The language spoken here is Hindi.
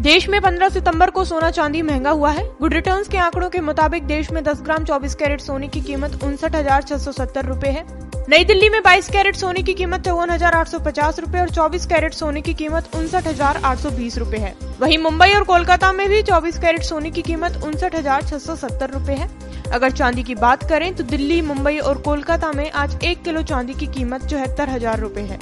देश में 15 सितंबर को सोना चांदी महँगा हुआ है। गुड रिटर्न्स के आंकड़ों के मुताबिक देश में 10 ग्राम 24 कैरेट सोने की कीमत उनसठ हज़ार छह सौ सत्तर रूपए है। नई दिल्ली में 22 कैरेट सोने की कीमत चौवन हज़ार आठ सौ पचास रूपए और 24 कैरेट सोने की कीमत उनसठ हज़ार आठ सौ बीस रूपए है। वहीं मुंबई और कोलकाता में भी 24 कैरेट सोने की कीमत उनसठ हज़ार छह सौ सत्तर रूपए है। अगर चांदी की बात करें तो दिल्ली, मुंबई और कोलकाता में आज एक किलो चांदी की कीमत चौहत्तर हज़ार रूपए है।